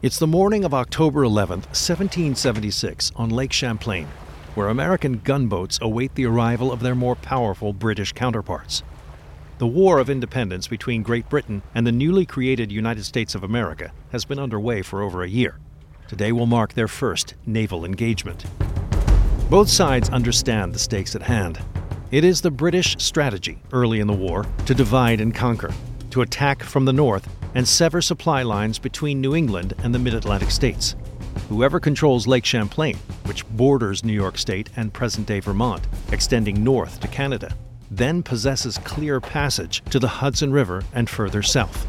It's the morning of October 11th, 1776, on Lake Champlain, where American gunboats await the arrival of their more powerful British counterparts. The War of Independence between Great Britain and the newly created United States of America has been underway for over a year. Today will mark their first naval engagement. Both sides understand the stakes at hand. It is the British strategy early in the war to divide and conquer, to attack from the north and sever supply lines between New England and the mid Atlantic states. Whoever controls Lake Champlain, which borders New York State and present day Vermont, extending north to Canada, then possesses clear passage to the Hudson River and further south.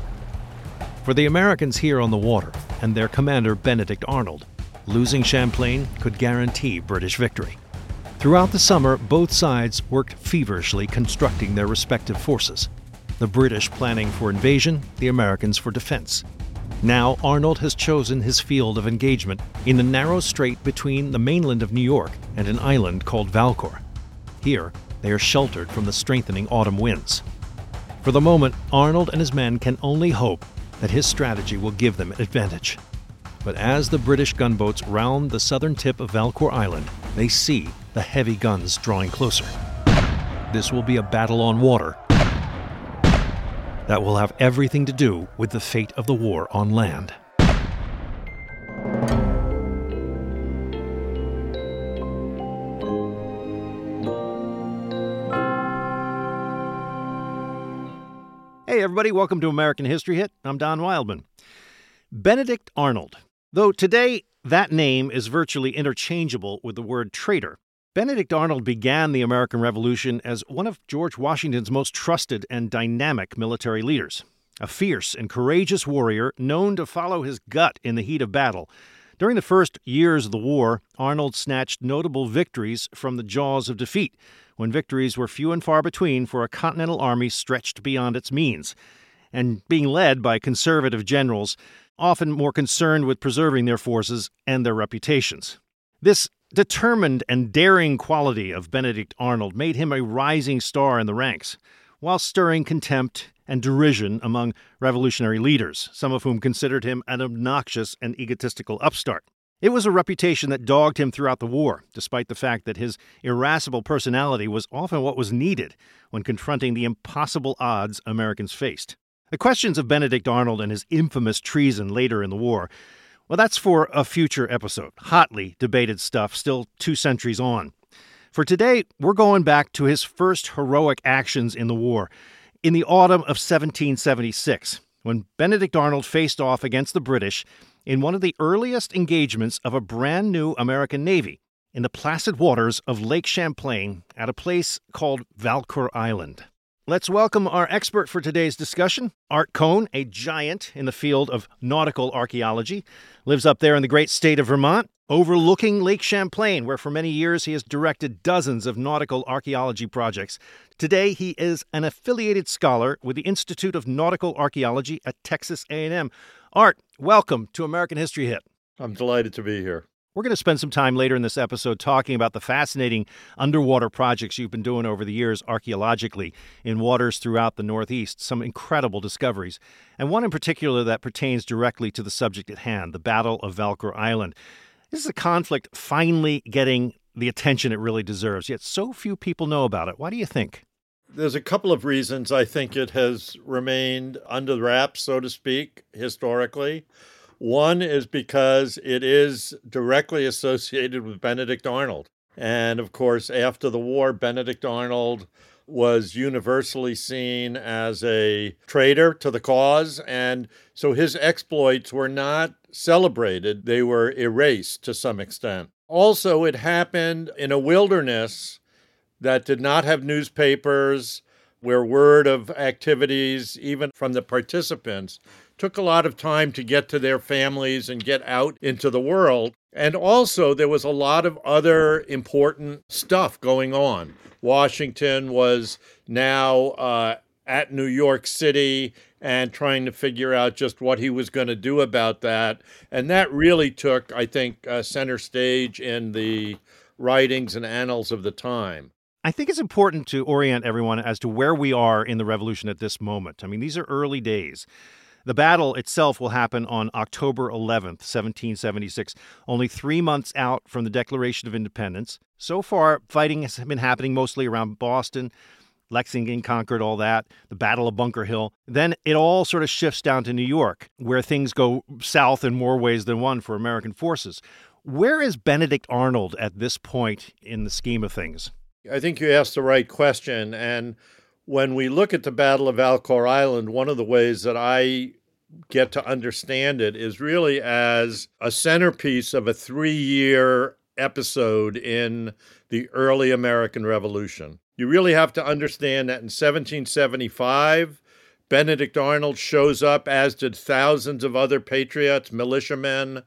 For the Americans here on the water and their commander Benedict Arnold, losing Champlain could guarantee British victory. Throughout the summer, both sides worked feverishly constructing their respective forces. The British planning for invasion, the Americans for defense. Now, Arnold has chosen his field of engagement in the narrow strait between the mainland of New York and an island called Valcour. Here, they are sheltered from the strengthening autumn winds. For the moment, Arnold and his men can only hope that his strategy will give them an advantage. But as the British gunboats round the southern tip of Valcour Island, they see the heavy guns drawing closer. This will be a battle on water that will have everything to do with the fate of the war on land. Hey, everybody, welcome to American History Hit. I'm Don Wildman. Benedict Arnold. Though today that name is virtually interchangeable with the word traitor, Benedict Arnold began the American Revolution as one of George Washington's most trusted and dynamic military leaders. A fierce and courageous warrior known to follow his gut in the heat of battle. During the first years of the war, Arnold snatched notable victories from the jaws of defeat, when victories were few and far between for a continental army stretched beyond its means, and being led by conservative generals, often more concerned with preserving their forces and their reputations. This determined and daring quality of Benedict Arnold made him a rising star in the ranks, while stirring contempt and derision among revolutionary leaders, some of whom considered him an obnoxious and egotistical upstart. It was a reputation that dogged him throughout the war, despite the fact that his irascible personality was often what was needed when confronting the impossible odds Americans faced. The questions of Benedict Arnold and his infamous treason later in the war, well, that's for a future episode. Hotly debated stuff, still two centuries on. For today, we're going back to his first heroic actions in the war, in the autumn of 1776, when Benedict Arnold faced off against the British in one of the earliest engagements of a brand new American Navy in the placid waters of Lake Champlain at a place called Valcour Island. Let's welcome our expert for today's discussion, Art Cohn, a giant in the field of nautical archaeology, lives up there in the great state of Vermont, overlooking Lake Champlain, where for many years he has directed dozens of nautical archaeology projects. Today he is an affiliated scholar with the Institute of Nautical Archaeology at Texas A&M. Art, welcome to American History Hit. I'm delighted to be here. We're going to spend some time later in this episode talking about the fascinating underwater projects you've been doing over the years archaeologically in waters throughout the Northeast, some incredible discoveries, and one in particular that pertains directly to the subject at hand, the Battle of Valcour Island. This is a conflict finally getting the attention it really deserves, yet so few people know about it. Why do you think? There's a couple of reasons I think it has remained under wraps, so to speak, historically. One is because it is directly associated with Benedict Arnold. And of course, after the war, Benedict Arnold was universally seen as a traitor to the cause. And so his exploits were not celebrated, they were erased to some extent. Also, it happened in a wilderness that did not have newspapers, where word of activities, even from the participants, took a lot of time to get to their families and get out into the world. And also, there was a lot of other important stuff going on. Washington was now uh, at New York City and trying to figure out just what he was going to do about that. And that really took, I think, uh, center stage in the writings and annals of the time. I think it's important to orient everyone as to where we are in the revolution at this moment. I mean, these are early days. The battle itself will happen on October 11th, 1776, only three months out from the Declaration of Independence. So far, fighting has been happening mostly around Boston. Lexington Concord all that, the Battle of Bunker Hill. Then it all sort of shifts down to New York, where things go south in more ways than one for American forces. Where is Benedict Arnold at this point in the scheme of things? I think you asked the right question. And when we look at the Battle of Valcour Island, one of the ways that I get to understand it is really as a centerpiece of a three year episode in the early American Revolution. You really have to understand that in 1775, Benedict Arnold shows up, as did thousands of other patriots, militiamen,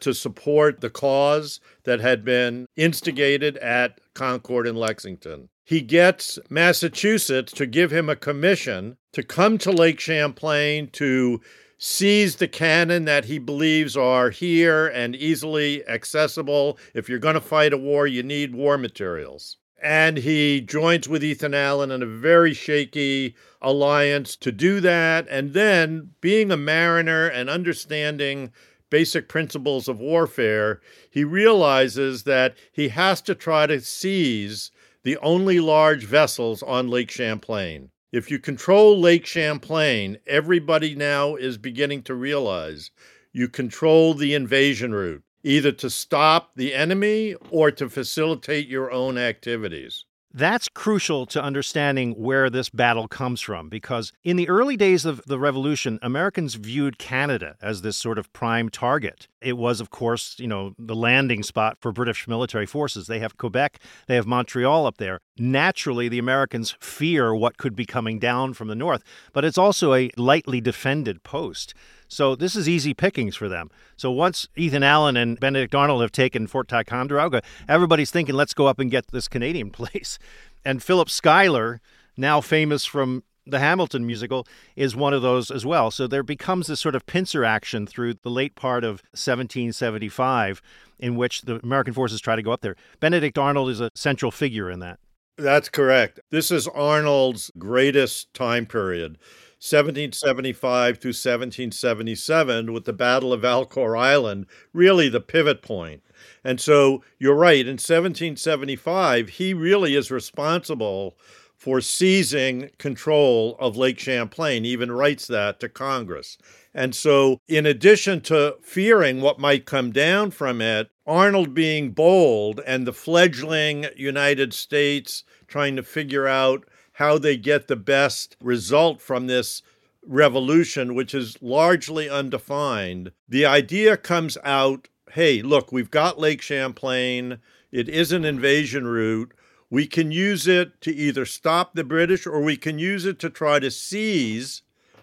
to support the cause that had been instigated at Concord and Lexington he gets Massachusetts to give him a commission to come to Lake Champlain to seize the cannon that he believes are here and easily accessible. If you're going to fight a war, you need war materials. And he joins with Ethan Allen in a very shaky alliance to do that. And then, being a mariner and understanding basic principles of warfare, he realizes that he has to try to seize the only large vessels on Lake Champlain. If you control Lake Champlain, everybody now is beginning to realize you control the invasion route, either to stop the enemy or to facilitate your own activities. That's crucial to understanding where this battle comes from because in the early days of the revolution, Americans viewed Canada as this sort of prime target. It was, of course, you know, the landing spot for British military forces. They have Quebec, they have Montreal up there. Naturally, the Americans fear what could be coming down from the north, but it's also a lightly defended post. So this is easy pickings for them. So once Ethan Allen and Benedict Arnold have taken Fort Ticonderoga, everybody's thinking, let's go up and get this Canadian place. And Philip Schuyler, now famous from the Hamilton musical, is one of those as well. So there becomes this sort of pincer action through the late part of 1775 in which the American forces try to go up there. Benedict Arnold is a central figure in that. That's correct. This is Arnold's greatest time period. 1775 through 1777 with the Battle of Valcour Island, really the pivot point. And so you're right, in 1775, he really is responsible for seizing control of Lake Champlain, he even writes that to Congress. And so, in addition to fearing what might come down from it, Arnold being bold and the fledgling United States trying to figure out how they get the best result from this revolution, which is largely undefined. The idea comes out hey, look, we've got Lake Champlain, it is an invasion route. We can use it to either stop the British or we can use it to try to seize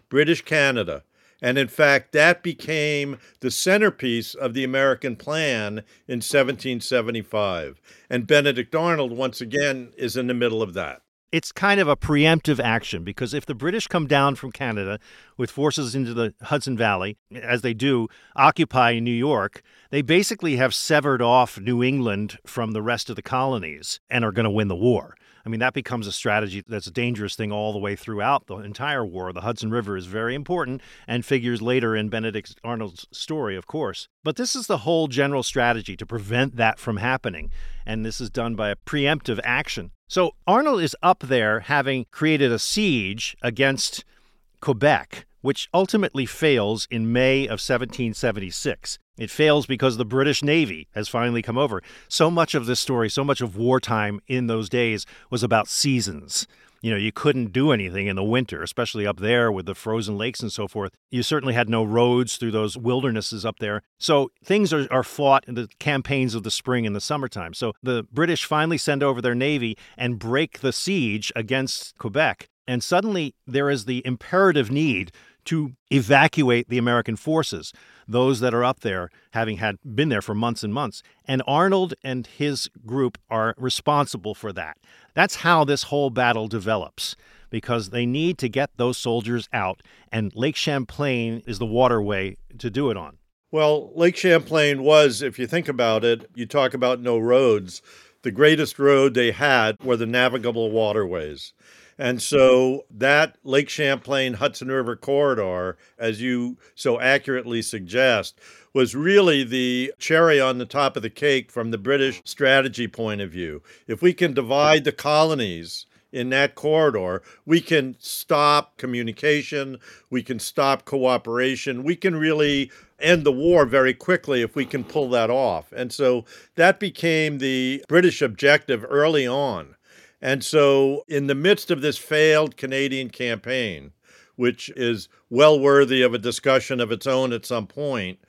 British Canada. And in fact, that became the centerpiece of the American plan in 1775. And Benedict Arnold, once again, is in the middle of that it's kind of a preemptive action because if the British come down from Canada with forces into the Hudson Valley, as they do, occupy New York, they basically have severed off New England from the rest of the colonies and are going to win the war. I mean, that becomes a strategy that's a dangerous thing all the way throughout the entire war. The Hudson River is very important and figures later in Benedict Arnold's story, of course. But this is the whole general strategy to prevent that from happening. And this is done by a preemptive action. So Arnold is up there having created a siege against Quebec, which ultimately fails in May of 1776. It fails because the British Navy has finally come over. So much of this story, so much of wartime in those days was about seasons. You know, you couldn't do anything in the winter, especially up there with the frozen lakes and so forth. You certainly had no roads through those wildernesses up there. So things are, are fought in the campaigns of the spring and the summertime. So the British finally send over their navy and break the siege against Quebec. And suddenly there is the imperative need to evacuate the American forces, those that are up there having had been there for months and months. And Arnold and his group are responsible for that. That's how this whole battle develops because they need to get those soldiers out and Lake Champlain is the waterway to do it on. Well, Lake Champlain was, if you think about it, you talk about no roads. The greatest road they had were the navigable waterways. And so that Lake Champlain Hudson River corridor, as you so accurately suggest, was really the cherry on the top of the cake from the British strategy point of view. If we can divide the colonies in that corridor, we can stop communication, we can stop cooperation, we can really end the war very quickly if we can pull that off. And so that became the British objective early on. And so, in the midst of this failed Canadian campaign, which is well worthy of a discussion of its own at some point,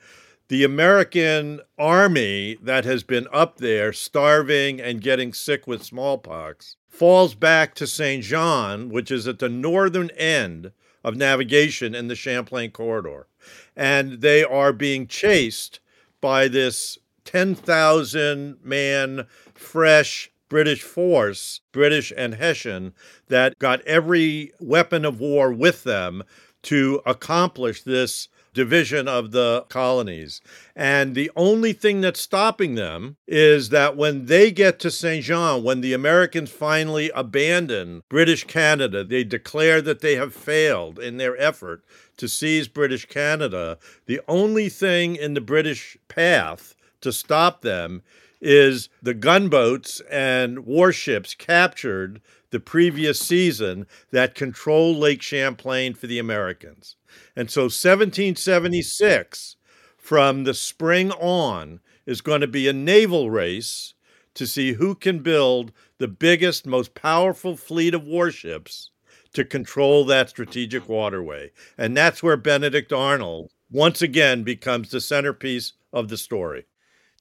the American army that has been up there starving and getting sick with smallpox falls back to St. John, which is at the northern end of navigation in the Champlain corridor. And they are being chased by this 10,000 man, fresh, British force, British and Hessian, that got every weapon of war with them to accomplish this division of the colonies. And the only thing that's stopping them is that when they get to St. Jean, when the Americans finally abandon British Canada, they declare that they have failed in their effort to seize British Canada. The only thing in the British path to stop them is the gunboats and warships captured the previous season that control Lake Champlain for the Americans. And so 1776, from the spring on, is going to be a naval race to see who can build the biggest, most powerful fleet of warships to control that strategic waterway. And that's where Benedict Arnold once again becomes the centerpiece of the story.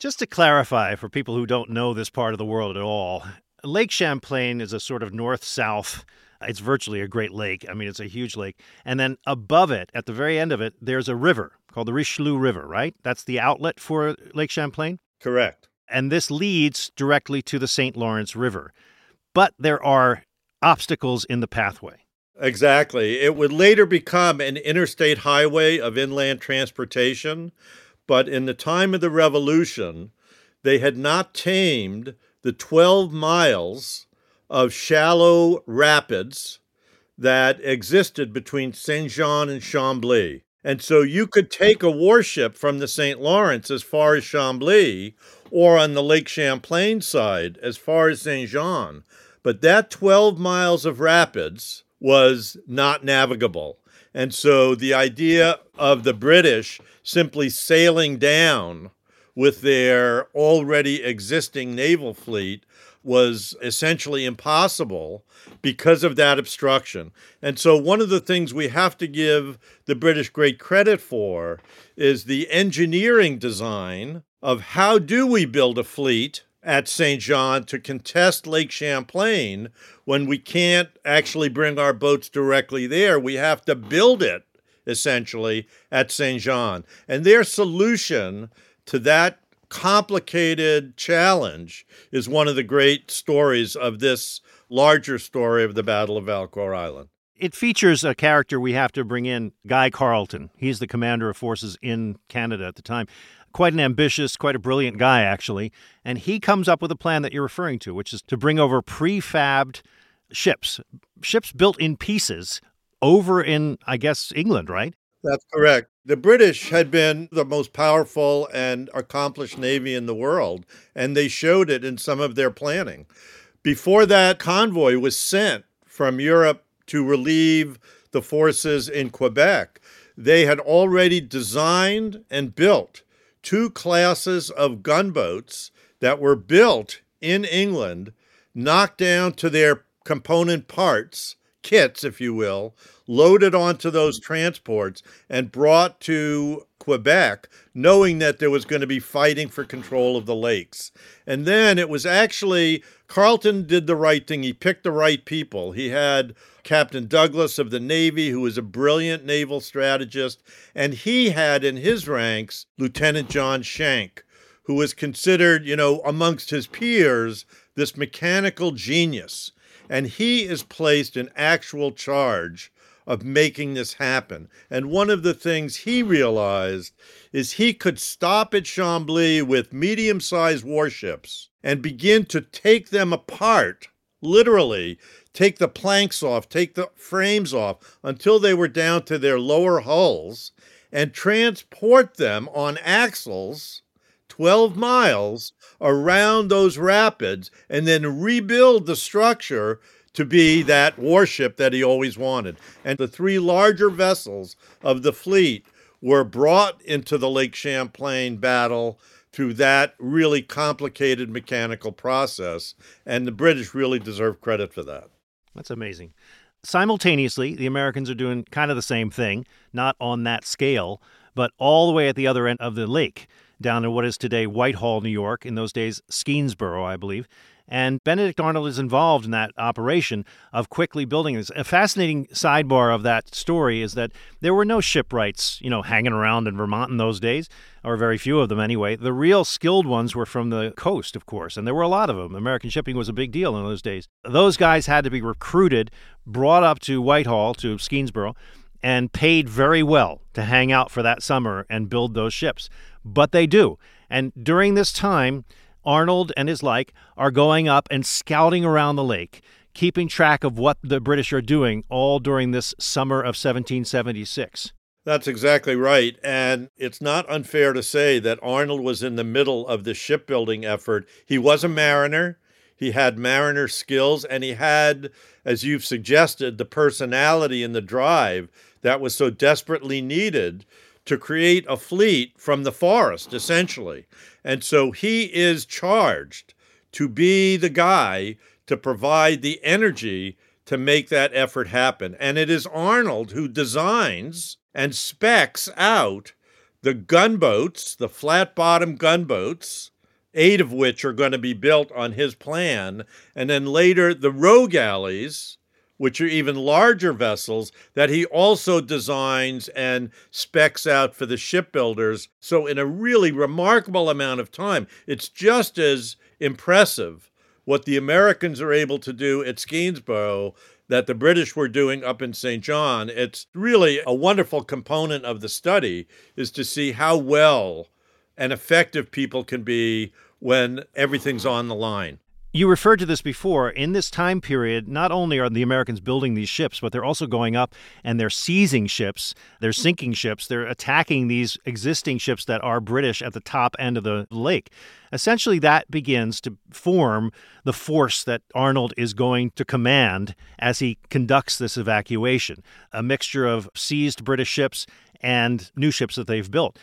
Just to clarify for people who don't know this part of the world at all, Lake Champlain is a sort of north south. It's virtually a great lake. I mean, it's a huge lake. And then above it, at the very end of it, there's a river called the Richelieu River, right? That's the outlet for Lake Champlain? Correct. And this leads directly to the St. Lawrence River. But there are obstacles in the pathway. Exactly. It would later become an interstate highway of inland transportation. But in the time of the Revolution, they had not tamed the 12 miles of shallow rapids that existed between Saint Jean and Chambly. And so you could take a warship from the St. Lawrence as far as Chambly or on the Lake Champlain side as far as Saint Jean. But that 12 miles of rapids was not navigable. And so the idea of the British simply sailing down with their already existing naval fleet was essentially impossible because of that obstruction. And so, one of the things we have to give the British great credit for is the engineering design of how do we build a fleet at St. John to contest Lake Champlain when we can't actually bring our boats directly there. We have to build it essentially at St. John. And their solution to that complicated challenge is one of the great stories of this larger story of the Battle of Valcour Island. It features a character we have to bring in, Guy Carleton. He's the commander of forces in Canada at the time quite an ambitious, quite a brilliant guy, actually. And he comes up with a plan that you're referring to, which is to bring over prefabbed ships, ships built in pieces over in, I guess, England, right? That's correct. The British had been the most powerful and accomplished navy in the world, and they showed it in some of their planning. before that convoy was sent from Europe to relieve the forces in Quebec, they had already designed and built two classes of gunboats that were built in England, knocked down to their component parts, kits, if you will, loaded onto those transports, and brought to Quebec, knowing that there was going to be fighting for control of the lakes. And then it was actually Carleton did the right thing. He picked the right people. He had Captain Douglas of the Navy, who was a brilliant naval strategist, and he had in his ranks Lieutenant John Schank, who was considered, you know, amongst his peers, this mechanical genius. And he is placed in actual charge of making this happen. And one of the things he realized is he could stop at Chambly with medium sized warships and begin to take them apart, literally, take the planks off, take the frames off until they were down to their lower hulls, and transport them on axles 12 miles around those rapids and then rebuild the structure to be that warship that he always wanted. And the three larger vessels of the fleet were brought into the Lake Champlain battle through that really complicated mechanical process. And the British really deserve credit for that. That's amazing. Simultaneously, the Americans are doing kind of the same thing, not on that scale, but all the way at the other end of the lake, down in what is today Whitehall, New York, in those days, Skenesboro, I believe. And Benedict Arnold is involved in that operation of quickly building this. A fascinating sidebar of that story is that there were no shipwrights, you know, hanging around in Vermont in those days, or very few of them anyway. The real skilled ones were from the coast, of course, and there were a lot of them. American shipping was a big deal in those days. Those guys had to be recruited, brought up to Whitehall, to Skenesboro, and paid very well to hang out for that summer and build those ships. But they do. And during this time, Arnold and his like are going up and scouting around the lake, keeping track of what the British are doing all during this summer of 1776. That's exactly right. And it's not unfair to say that Arnold was in the middle of the shipbuilding effort. He was a mariner, he had mariner skills, and he had, as you've suggested, the personality and the drive that was so desperately needed to create a fleet from the forest, essentially. And so he is charged to be the guy to provide the energy to make that effort happen. And it is Arnold who designs and specs out the gunboats, the flat bottom gunboats, eight of which are going to be built on his plan, and then later the row galleys which are even larger vessels that he also designs and specs out for the shipbuilders. So, in a really remarkable amount of time, it's just as impressive what the Americans are able to do at Skenesboro that the British were doing up in St. John. It's really a wonderful component of the study is to see how well and effective people can be when everything's on the line. You referred to this before. In this time period, not only are the Americans building these ships, but they're also going up and they're seizing ships, they're sinking ships, they're attacking these existing ships that are British at the top end of the lake. Essentially, that begins to form the force that Arnold is going to command as he conducts this evacuation a mixture of seized British ships and new ships that they've built.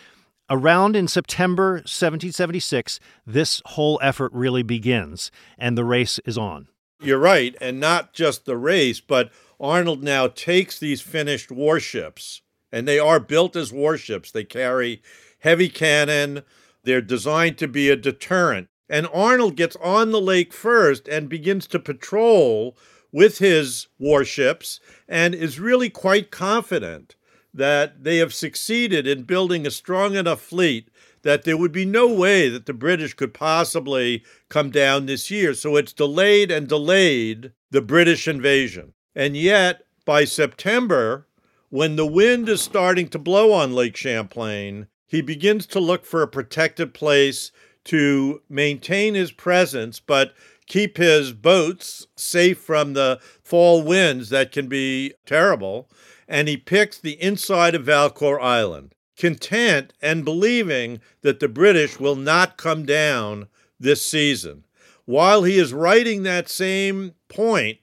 Around in September 1776, this whole effort really begins, and the race is on. You're right, and not just the race, but Arnold now takes these finished warships, and they are built as warships. They carry heavy cannon, they're designed to be a deterrent. And Arnold gets on the lake first and begins to patrol with his warships and is really quite confident that they have succeeded in building a strong enough fleet that there would be no way that the British could possibly come down this year. So it's delayed and delayed the British invasion. And yet, by September, when the wind is starting to blow on Lake Champlain, he begins to look for a protected place to maintain his presence, but keep his boats safe from the fall winds that can be terrible and he picks the inside of Valcour Island, content and believing that the British will not come down this season. while he is writing that same point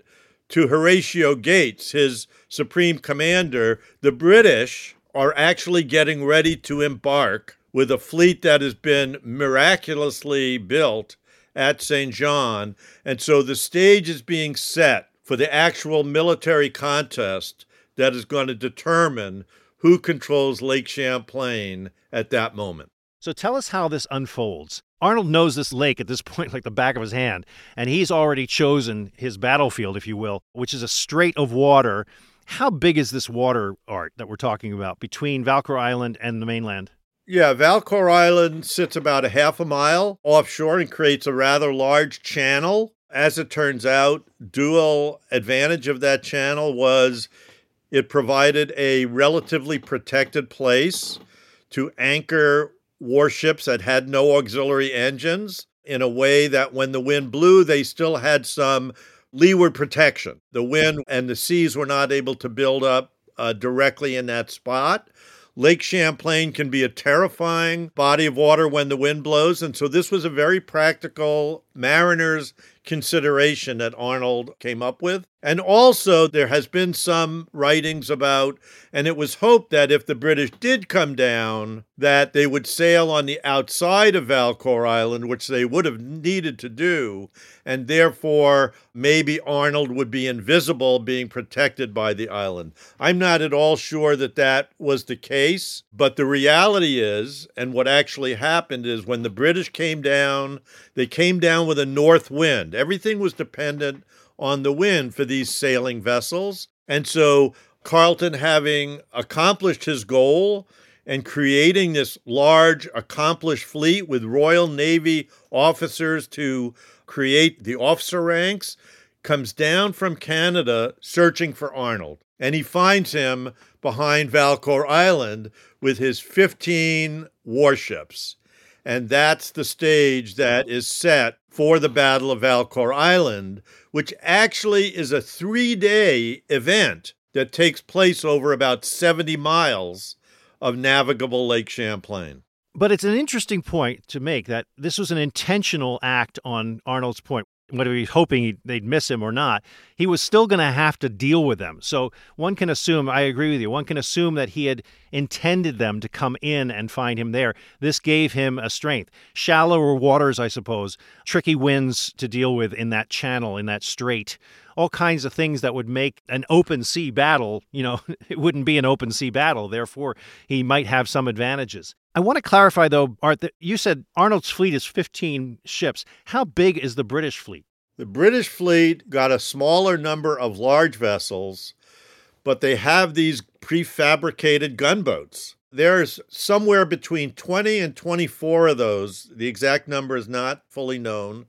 to Horatio Gates, his supreme commander, the British are actually getting ready to embark with a fleet that has been miraculously built at St. John. And so the stage is being set for the actual military contest that is going to determine who controls Lake Champlain at that moment. So tell us how this unfolds. Arnold knows this lake at this point like the back of his hand, and he's already chosen his battlefield, if you will, which is a strait of water. How big is this water art that we're talking about between Valcour Island and the mainland? Yeah, Valcour Island sits about a half a mile offshore and creates a rather large channel. As it turns out, dual advantage of that channel was it provided a relatively protected place to anchor warships that had no auxiliary engines in a way that when the wind blew, they still had some leeward protection. The wind and the seas were not able to build up uh, directly in that spot. Lake Champlain can be a terrifying body of water when the wind blows. And so this was a very practical mariner's consideration that Arnold came up with. And also, there has been some writings about, and it was hoped that if the British did come down, that they would sail on the outside of Valcour Island, which they would have needed to do, and therefore maybe Arnold would be invisible, being protected by the island. I'm not at all sure that that was the case, but the reality is, and what actually happened is when the British came down, they came down with a north wind. Everything was dependent on the wind for these sailing vessels. And so Carleton, having accomplished his goal and creating this large, accomplished fleet with Royal Navy officers to create the officer ranks, comes down from Canada searching for Arnold. And he finds him behind Valcour Island with his 15 warships. And that's the stage that is set for the Battle of Valcour Island, which actually is a three day event that takes place over about 70 miles of navigable Lake Champlain. But it's an interesting point to make that this was an intentional act on Arnold's point whether he's hoping they'd miss him or not, he was still going to have to deal with them. So one can assume, I agree with you, one can assume that he had intended them to come in and find him there. This gave him a strength. Shallower waters, I suppose, tricky winds to deal with in that channel, in that strait, all kinds of things that would make an open sea battle, you know, it wouldn't be an open sea battle. Therefore, he might have some advantages. I want to clarify, though, Art, that you said Arnold's fleet is 15 ships. How big is the British fleet? The British fleet got a smaller number of large vessels, but they have these prefabricated gunboats. There's somewhere between 20 and 24 of those. The exact number is not fully known.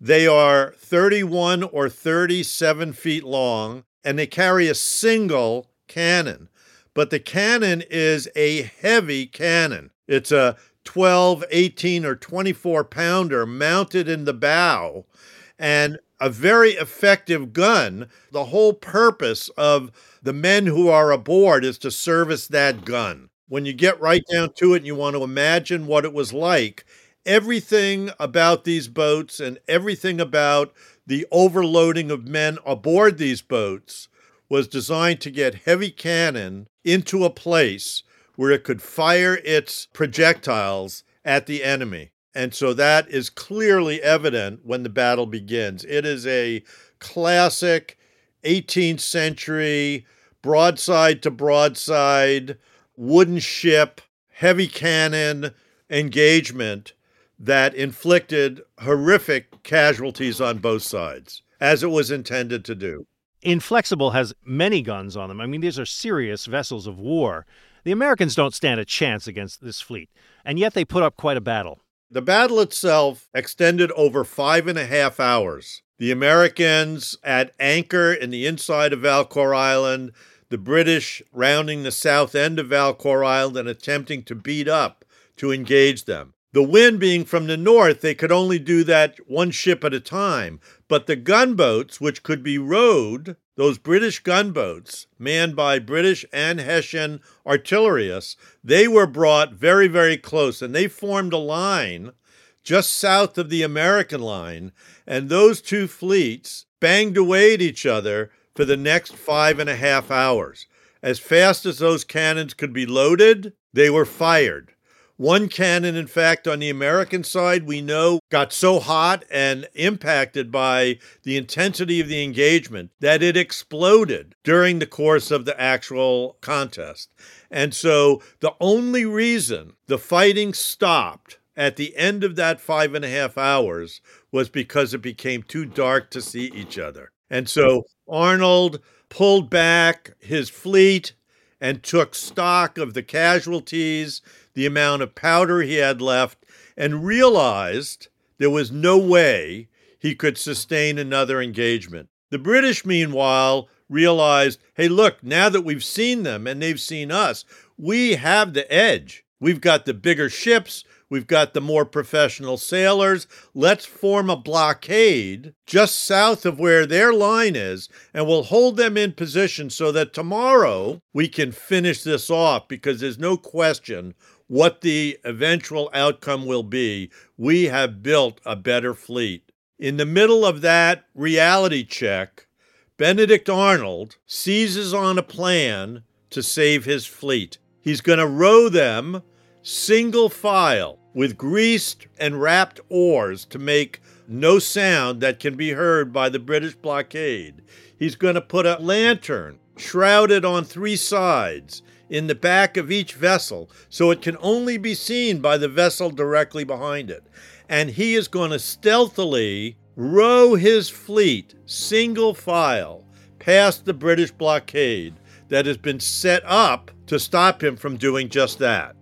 They are 31 or 37 feet long, and they carry a single cannon. But the cannon is a heavy cannon. It's a 12, 18, or 24 pounder mounted in the bow and a very effective gun. The whole purpose of the men who are aboard is to service that gun. When you get right down to it and you want to imagine what it was like, everything about these boats and everything about the overloading of men aboard these boats was designed to get heavy cannon into a place where it could fire its projectiles at the enemy. And so that is clearly evident when the battle begins. It is a classic 18th century broadside to broadside wooden ship, heavy cannon engagement that inflicted horrific casualties on both sides, as it was intended to do. Inflexible has many guns on them. I mean, these are serious vessels of war. The Americans don't stand a chance against this fleet, and yet they put up quite a battle. The battle itself extended over five and a half hours. The Americans at anchor in the inside of Valcour Island, the British rounding the south end of Valcour Island and attempting to beat up to engage them. The wind being from the north, they could only do that one ship at a time. But the gunboats, which could be rowed, those British gunboats, manned by British and Hessian artillerists, they were brought very, very close and they formed a line just south of the American line, and those two fleets banged away at each other for the next five and a half hours. As fast as those cannons could be loaded, they were fired. One cannon, in fact, on the American side, we know got so hot and impacted by the intensity of the engagement that it exploded during the course of the actual contest. And so the only reason the fighting stopped at the end of that five and a half hours was because it became too dark to see each other. And so Arnold pulled back his fleet and took stock of the casualties the amount of powder he had left, and realized there was no way he could sustain another engagement. The British, meanwhile, realized hey, look, now that we've seen them and they've seen us, we have the edge. We've got the bigger ships, We've got the more professional sailors. Let's form a blockade just south of where their line is, and we'll hold them in position so that tomorrow we can finish this off because there's no question what the eventual outcome will be, we have built a better fleet. In the middle of that reality check, Benedict Arnold seizes on a plan to save his fleet. He's going to row them single file with greased and wrapped oars to make no sound that can be heard by the British blockade. He's going to put a lantern shrouded on three sides in the back of each vessel so it can only be seen by the vessel directly behind it. And he is going to stealthily row his fleet single file past the British blockade that has been set up to stop him from doing just that.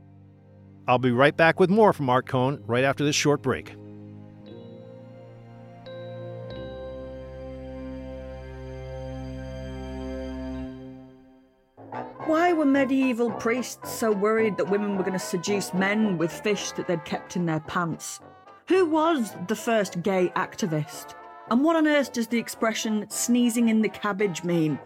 I'll be right back with more from Art Cohn right after this short break. Why were medieval priests so worried that women were going to seduce men with fish that they'd kept in their pants? Who was the first gay activist? And what on earth does the expression sneezing in the cabbage mean?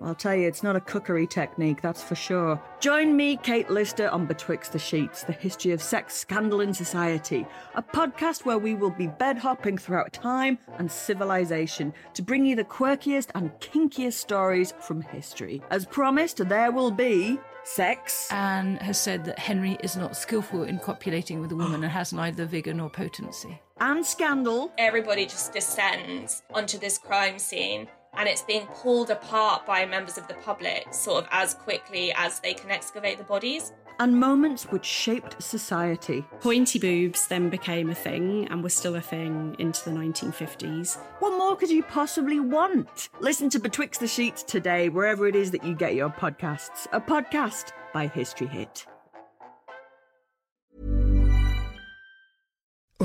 I'll tell you, it's not a cookery technique, that's for sure. Join me, Kate Lister, on Betwixt the Sheets, the history of sex scandal in society, a podcast where we will be bed hopping throughout time and civilization to bring you the quirkiest and kinkiest stories from history. As promised, there will be sex. Anne has said that Henry is not skillful in copulating with a woman and has neither vigour nor potency. And scandal. Everybody just descends onto this crime scene and it's being pulled apart by members of the public sort of as quickly as they can excavate the bodies. And moments which shaped society. Pointy boobs then became a thing and were still a thing into the 1950s. What more could you possibly want? Listen to Betwixt the Sheets today, wherever it is that you get your podcasts. A podcast by History Hit.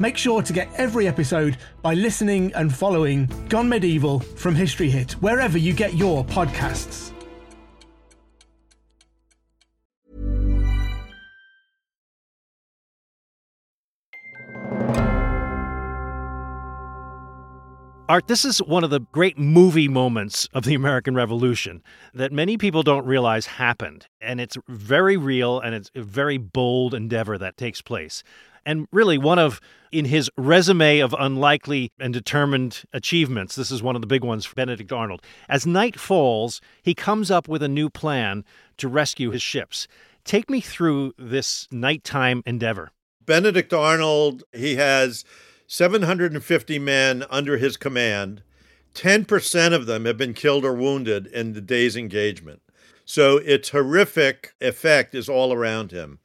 Make sure to get every episode by listening and following Gone Medieval from History Hit, wherever you get your podcasts. Art, this is one of the great movie moments of the American Revolution that many people don't realize happened. And it's very real and it's a very bold endeavor that takes place. And really, one of, in his resume of unlikely and determined achievements, this is one of the big ones for Benedict Arnold. As night falls, he comes up with a new plan to rescue his ships. Take me through this nighttime endeavor. Benedict Arnold, he has 750 men under his command. 10% of them have been killed or wounded in the day's engagement. So its horrific effect is all around him.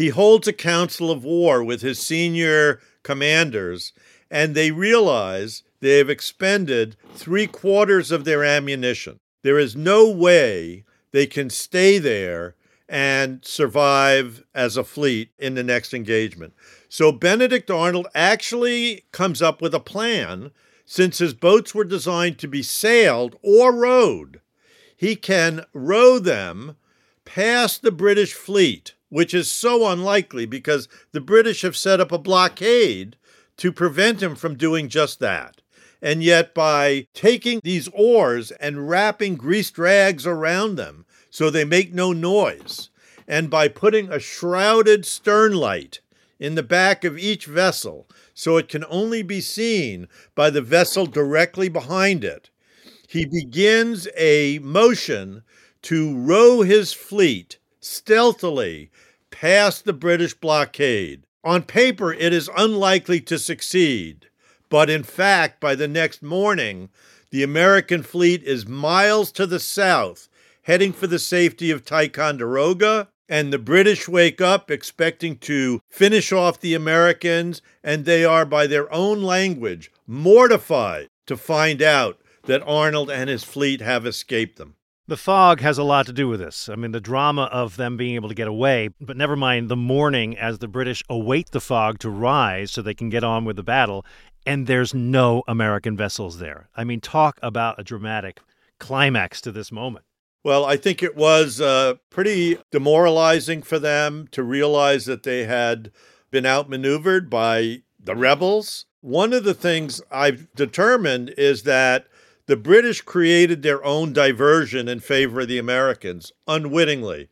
He holds a council of war with his senior commanders, and they realize they have expended three quarters of their ammunition. There is no way they can stay there and survive as a fleet in the next engagement. So Benedict Arnold actually comes up with a plan since his boats were designed to be sailed or rowed. He can row them past the British fleet, which is so unlikely because the British have set up a blockade to prevent him from doing just that. And yet, by taking these oars and wrapping greased rags around them so they make no noise, and by putting a shrouded stern light in the back of each vessel so it can only be seen by the vessel directly behind it, he begins a motion to row his fleet stealthily past the British blockade. On paper, it is unlikely to succeed, but in fact, by the next morning, the American fleet is miles to the south, heading for the safety of Ticonderoga, and the British wake up expecting to finish off the Americans, and they are, by their own language, mortified to find out that Arnold and his fleet have escaped them. The fog has a lot to do with this. I mean, the drama of them being able to get away, but never mind the morning as the British await the fog to rise so they can get on with the battle, and there's no American vessels there. I mean, talk about a dramatic climax to this moment. Well, I think it was uh, pretty demoralizing for them to realize that they had been outmaneuvered by the rebels. One of the things I've determined is that the British created their own diversion in favor of the Americans unwittingly.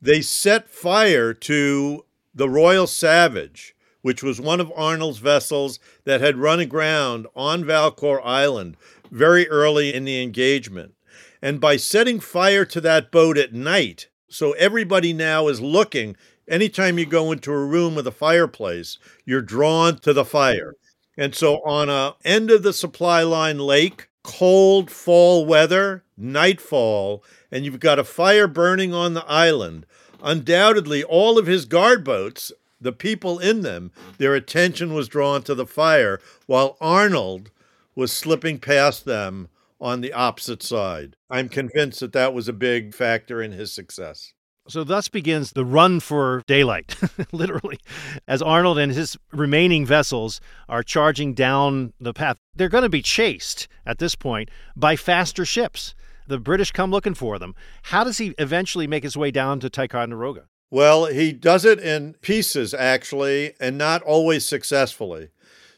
They set fire to the Royal Savage, which was one of Arnold's vessels that had run aground on Valcour Island very early in the engagement. And by setting fire to that boat at night, so everybody now is looking, anytime you go into a room with a fireplace, you're drawn to the fire. And so on a end of the supply line lake, cold fall weather, nightfall, and you've got a fire burning on the island, undoubtedly all of his guard boats, the people in them, their attention was drawn to the fire, while Arnold was slipping past them on the opposite side. I'm convinced that that was a big factor in his success. So, thus begins the run for daylight, literally, as Arnold and his remaining vessels are charging down the path. They're going to be chased at this point by faster ships. The British come looking for them. How does he eventually make his way down to Ticonderoga? Well, he does it in pieces, actually, and not always successfully.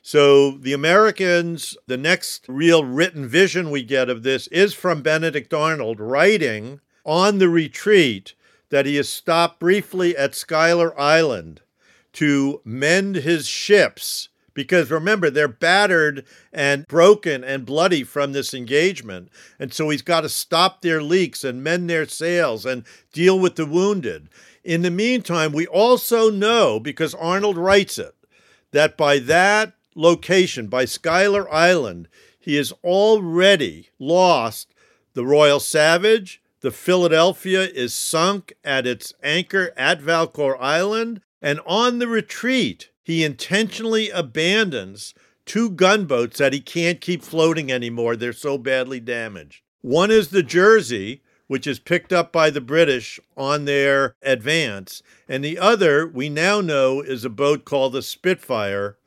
So the Americans, the next real written vision we get of this is from Benedict Arnold writing on the retreat that he has stopped briefly at Schuyler Island to mend his ships. Because remember, they're battered and broken and bloody from this engagement. And so he's got to stop their leaks and mend their sails and deal with the wounded. In the meantime, we also know, because Arnold writes it, that by that location by Schuyler Island, he has already lost the Royal Savage. The Philadelphia is sunk at its anchor at Valcour Island. And on the retreat, he intentionally abandons two gunboats that he can't keep floating anymore. They're so badly damaged. One is the Jersey, which is picked up by the British on their advance. And the other, we now know, is a boat called the Spitfire,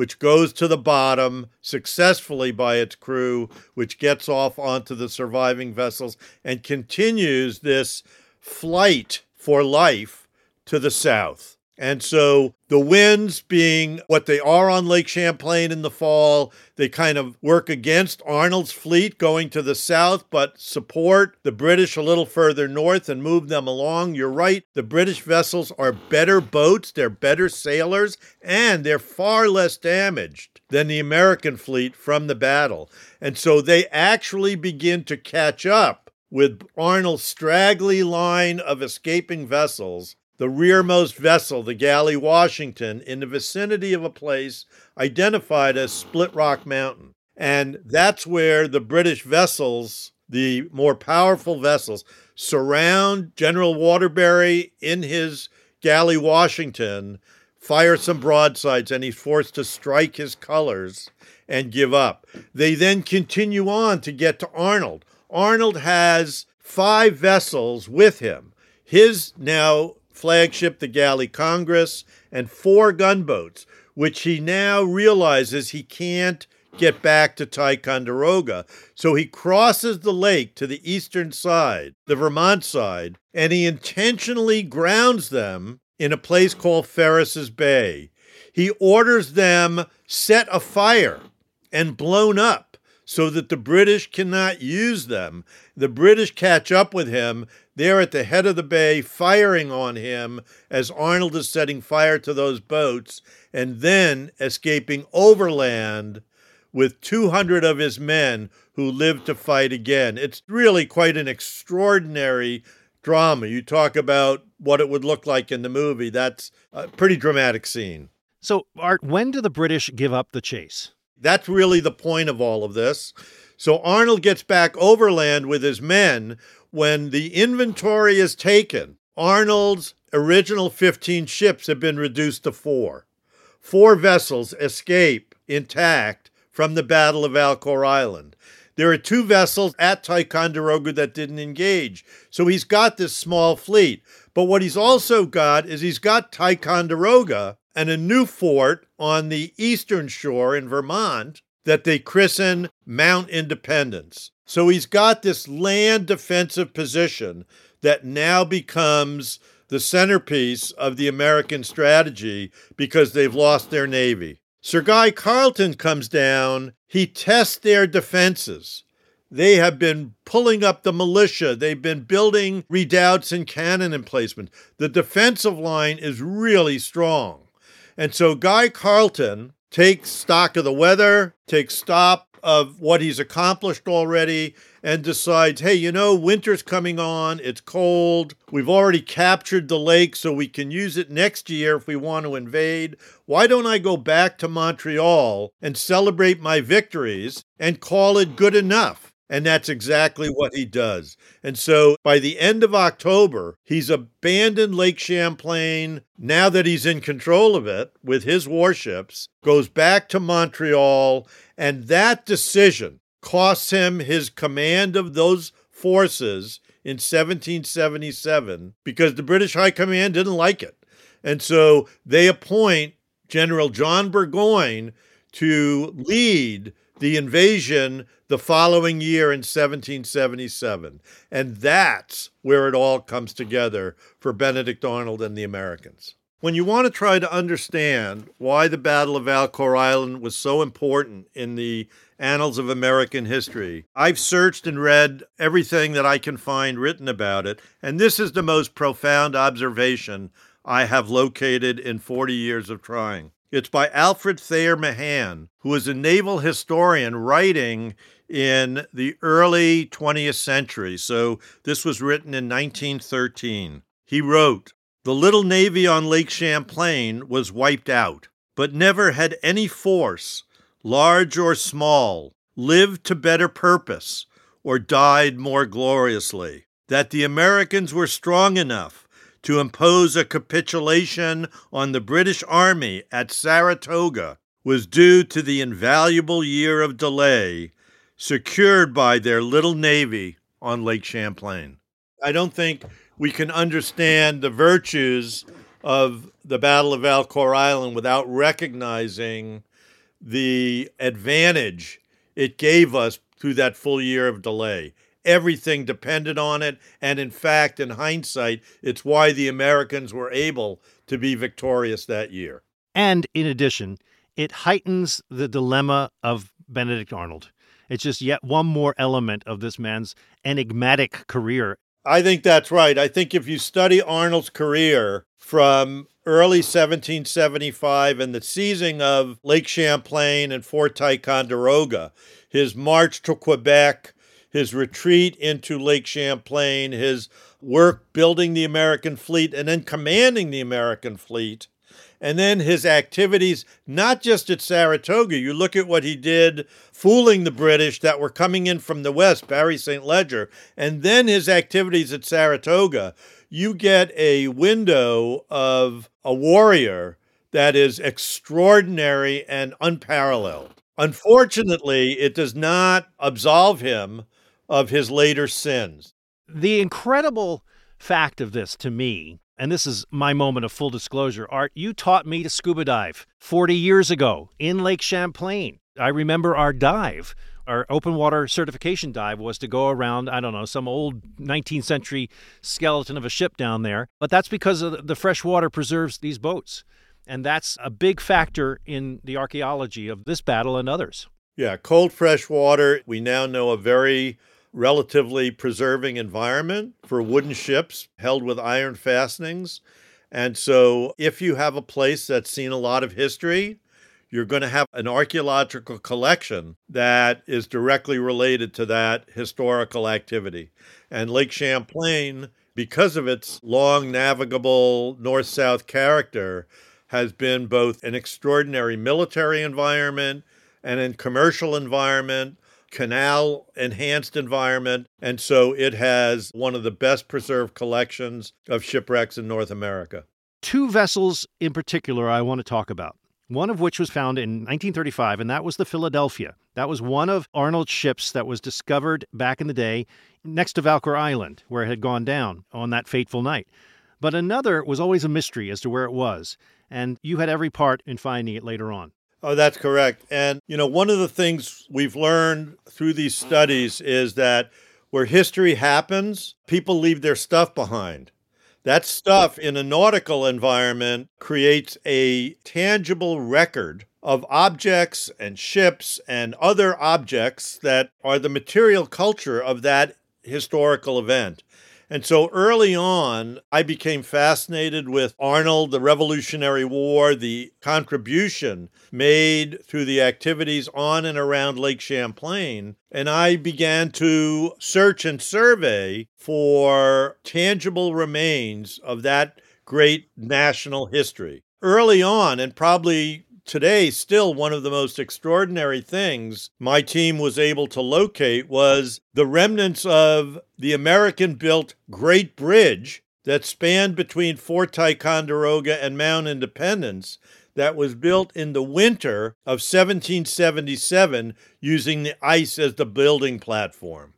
which goes to the bottom successfully by its crew, which gets off onto the surviving vessels and continues this flight for life to the south. And so the winds being what they are on Lake Champlain in the fall, they kind of work against Arnold's fleet going to the south, but support the British a little further north and move them along. You're right, the British vessels are better boats, they're better sailors, and they're far less damaged than the American fleet from the battle. And so they actually begin to catch up with Arnold's straggly line of escaping vessels the rearmost vessel, the galley Washington, in the vicinity of a place identified as Split Rock Mountain. And that's where the British vessels, the more powerful vessels, surround General Waterbury in his galley Washington, fire some broadsides, and he's forced to strike his colors and give up. They then continue on to get to Arnold. Arnold has five vessels with him. His now flagship, the galley Congress, and four gunboats, which he now realizes he can't get back to Ticonderoga. So he crosses the lake to the eastern side, the Vermont side, and he intentionally grounds them in a place called Ferris's Bay. He orders them set afire and blown up so that the British cannot use them. The British catch up with him. They're at the head of the bay firing on him as Arnold is setting fire to those boats and then escaping overland with 200 of his men who lived to fight again. It's really quite an extraordinary drama. You talk about what it would look like in the movie. That's a pretty dramatic scene. So, Art, when do the British give up the chase? That's really the point of all of this. So Arnold gets back overland with his men. When the inventory is taken, Arnold's original 15 ships have been reduced to four. Four vessels escape intact from the Battle of Valcour Island. There are two vessels at Ticonderoga that didn't engage. So he's got this small fleet. But what he's also got is he's got Ticonderoga and a new fort on the eastern shore in Vermont that they christen Mount Independence. So he's got this land defensive position that now becomes the centerpiece of the American strategy because they've lost their navy. Sir Guy Carleton comes down, he tests their defenses. They have been pulling up the militia. They've been building redoubts and cannon emplacements. The defensive line is really strong. And so Guy Carleton takes stock of the weather, takes stock of what he's accomplished already, and decides, hey, you know, winter's coming on, it's cold, we've already captured the lake, so we can use it next year if we want to invade. Why don't I go back to Montreal and celebrate my victories and call it good enough? And that's exactly what he does. And so by the end of October, he's abandoned Lake Champlain now that he's in control of it with his warships, goes back to Montreal, and that decision costs him his command of those forces in 1777 because the British High Command didn't like it. And so they appoint General John Burgoyne to lead the invasion the following year in 1777. And that's where it all comes together for Benedict Arnold and the Americans. When you want to try to understand why the Battle of Valcour Island was so important in the annals of American history, I've searched and read everything that I can find written about it, and this is the most profound observation I have located in 40 years of trying. It's by Alfred Thayer Mahan, who is a naval historian writing in the early 20th century. So this was written in 1913. He wrote, The little navy on Lake Champlain was wiped out, but never had any force, large or small, lived to better purpose or died more gloriously. That the Americans were strong enough to impose a capitulation on the British Army at Saratoga was due to the invaluable year of delay secured by their little navy on Lake Champlain. I don't think we can understand the virtues of the Battle of Valcour Island without recognizing the advantage it gave us through that full year of delay. Everything depended on it. And in fact, in hindsight, it's why the Americans were able to be victorious that year. And in addition, it heightens the dilemma of Benedict Arnold. It's just yet one more element of this man's enigmatic career. I think that's right. I think if you study Arnold's career from early 1775 and the seizing of Lake Champlain and Fort Ticonderoga, his march to Quebec, his retreat into Lake Champlain, his work building the American fleet and then commanding the American fleet, And then his activities, not just at Saratoga, you look at what he did fooling the British that were coming in from the West, Barry St. Leger, and then his activities at Saratoga, you get a window of a warrior that is extraordinary and unparalleled. Unfortunately, it does not absolve him of his later sins. The incredible fact of this to me, and this is my moment of full disclosure, Art, you taught me to scuba dive 40 years ago in Lake Champlain. I remember our dive, our open water certification dive was to go around, I don't know, some old 19th century skeleton of a ship down there. But that's because of the fresh water preserves these boats. And that's a big factor in the archaeology of this battle and others. Yeah, cold fresh water, we now know a very relatively preserving environment for wooden ships held with iron fastenings. And so, if you have a place that's seen a lot of history, you're going to have an archaeological collection that is directly related to that historical activity. And Lake Champlain, because of its long navigable north south character, has been both an extraordinary military environment and a commercial environment, canal enhanced environment. And so it has one of the best preserved collections of shipwrecks in North America. Two vessels in particular I want to talk about. One of which was found in 1935, and that was the Philadelphia. That was one of Arnold's ships that was discovered back in the day next to Valcour Island, where it had gone down on that fateful night. But another was always a mystery as to where it was and you had every part in finding it later on. Oh, that's correct. And, you know, one of the things we've learned through these studies is that where history happens, people leave their stuff behind. That stuff in a nautical environment creates a tangible record of objects and ships and other objects that are the material culture of that historical event. And so early on, I became fascinated with Arnold, the Revolutionary War, the contribution made through the activities on and around Lake Champlain. And I began to search and survey for tangible remains of that great national history. Early on, and probably today still one of the most extraordinary things my team was able to locate was the remnants of the American built Great Bridge that spanned between Fort Ticonderoga and Mount Independence that was built in the winter of 1777 using the ice as the building platform.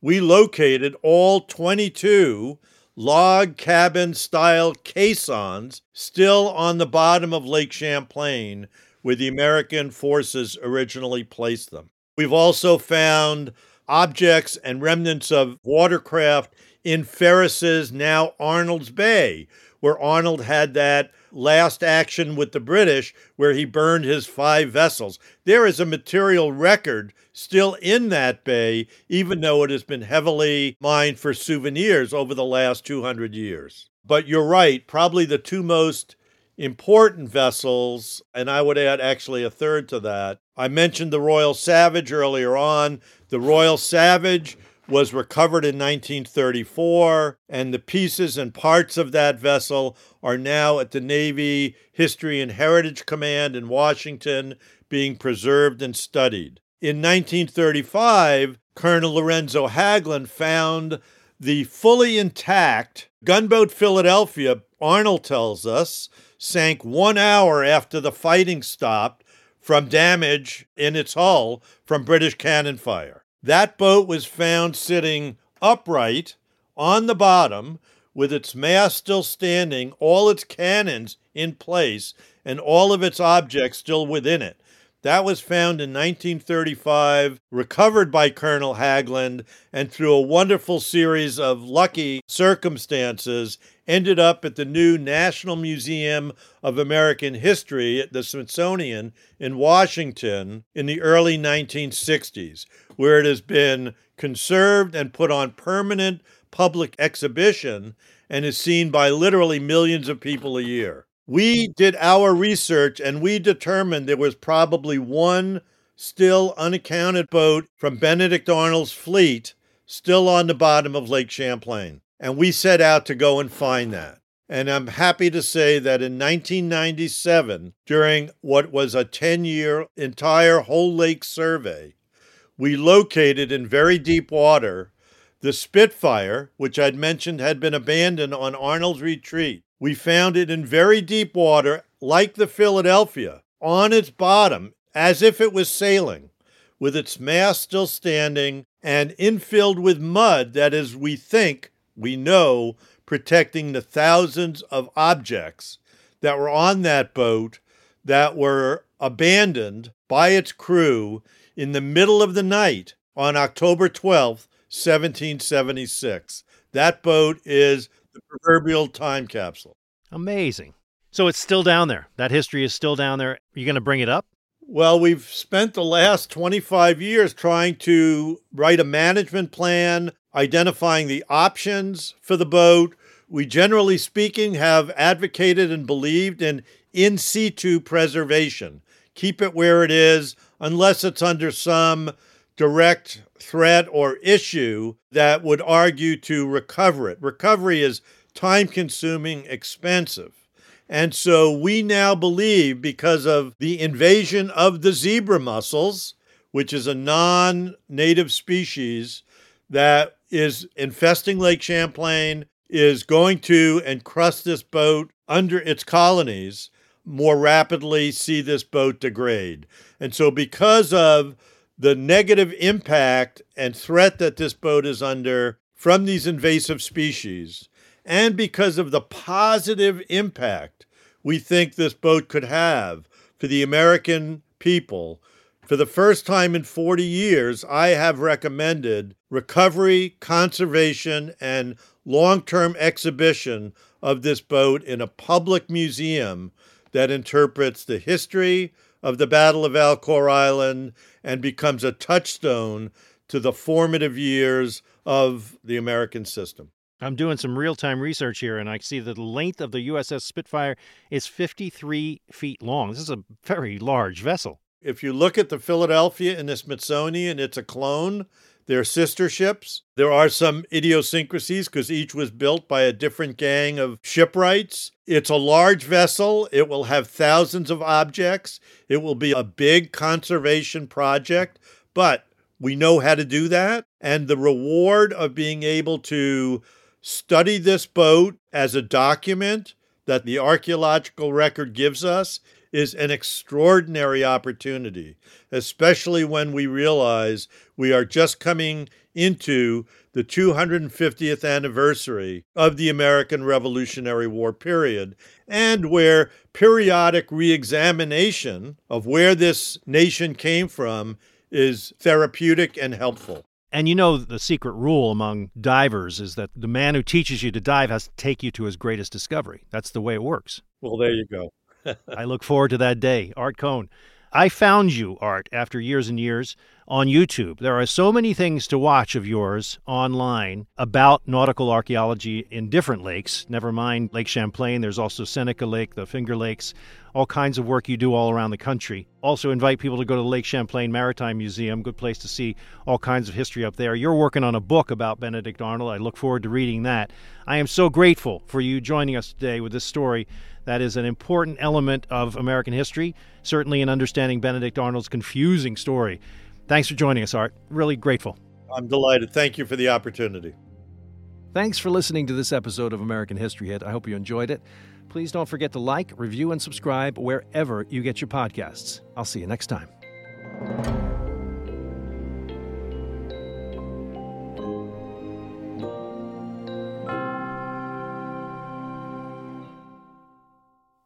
We located all 22 log cabin style caissons still on the bottom of Lake Champlain where the American forces originally placed them. We've also found objects and remnants of watercraft in Ferris's now Arnold's Bay, where Arnold had that last action with the British where he burned his five vessels. There is a material record still in that bay, even though it has been heavily mined for souvenirs over the last 200 years. But you're right, probably the two most important vessels, and I would add actually a third to that. I mentioned the Royal Savage earlier on. The Royal Savage was recovered in 1934, and the pieces and parts of that vessel are now at the Navy History and Heritage Command in Washington being preserved and studied. In 1935, Colonel Lorenzo Hagglund found the fully intact gunboat Philadelphia, Arnold tells us, sank one hour after the fighting stopped from damage in its hull from British cannon fire. That boat was found sitting upright on the bottom with its mast still standing, all its cannons in place, and all of its objects still within it. That was found in 1935, recovered by Colonel Hagglund, and through a wonderful series of lucky circumstances, ended up at the new National Museum of American History at the Smithsonian in Washington in the early 1960s, where it has been conserved and put on permanent public exhibition and is seen by literally millions of people a year. We did our research and we determined there was probably one still unaccounted boat from Benedict Arnold's fleet still on the bottom of Lake Champlain. And we set out to go and find that. And I'm happy to say that in 1997, during what was a 10 year entire whole lake survey, we located in very deep water the Spitfire, which I'd mentioned had been abandoned on Arnold's retreat. We found it in very deep water, like the Philadelphia, on its bottom, as if it was sailing, with its mast still standing and infilled with mud that is, we think, we know, protecting the thousands of objects that were on that boat that were abandoned by its crew in the middle of the night on October 12th, 1776. That boat is the proverbial time capsule. Amazing. So it's still down there. That history is still down there. Are you going to bring it up? Well, we've spent the last 25 years trying to write a management plan, identifying the options for the boat. We, generally speaking, have advocated and believed in in situ preservation. Keep it where it is unless it's under some direct threat or issue that would argue to recover it. Recovery is time consuming, expensive. And so we now believe, because of the invasion of the zebra mussels, which is a non native species that is infesting Lake Champlain, is going to encrust this boat under its colonies, more rapidly see this boat degrade. And so, because of the negative impact and threat that this boat is under from these invasive species, and because of the positive impact we think this boat could have for the American people, for the first time in 40 years, I have recommended recovery, conservation, and long term exhibition of this boat in a public museum that interprets the history of the Battle of Valcour Island and becomes a touchstone to the formative years of the American system. I'm doing some real time research here, and I see that the length of the USS Spitfire is 53 feet long. This is a very large vessel. If you look at the Philadelphia and the Smithsonian, it's a clone. They're sister ships. There are some idiosyncrasies because each was built by a different gang of shipwrights. It's a large vessel. It will have thousands of objects. It will be a big conservation project, but we know how to do that. And the reward of being able to study this boat as a document that the archaeological record gives us is an extraordinary opportunity, especially when we realize we are just coming into the 250th anniversary of the American Revolutionary War period, and where periodic re examination of where this nation came from is therapeutic and helpful. And you know, the secret rule among divers is that the man who teaches you to dive has to take you to his greatest discovery. That's the way it works. Well, there you go. I look forward to that day. Art Cohn. I found you, Art, after years and years on YouTube. There are so many things to watch of yours online about nautical archaeology in different lakes, never mind Lake Champlain. There's also Seneca Lake, the Finger Lakes, all kinds of work you do all around the country. Also, invite people to go to the Lake Champlain Maritime Museum, good place to see all kinds of history up there. You're working on a book about Benedict Arnold. I look forward to reading that. I am so grateful for you joining us today with this story that is an important element of American history, certainly in understanding Benedict Arnold's confusing story. Thanks for joining us, Art. Really grateful. I'm delighted. Thank you for the opportunity. Thanks for listening to this episode of American History Hit. I hope you enjoyed it. Please don't forget to like, review, and subscribe wherever you get your podcasts. I'll see you next time.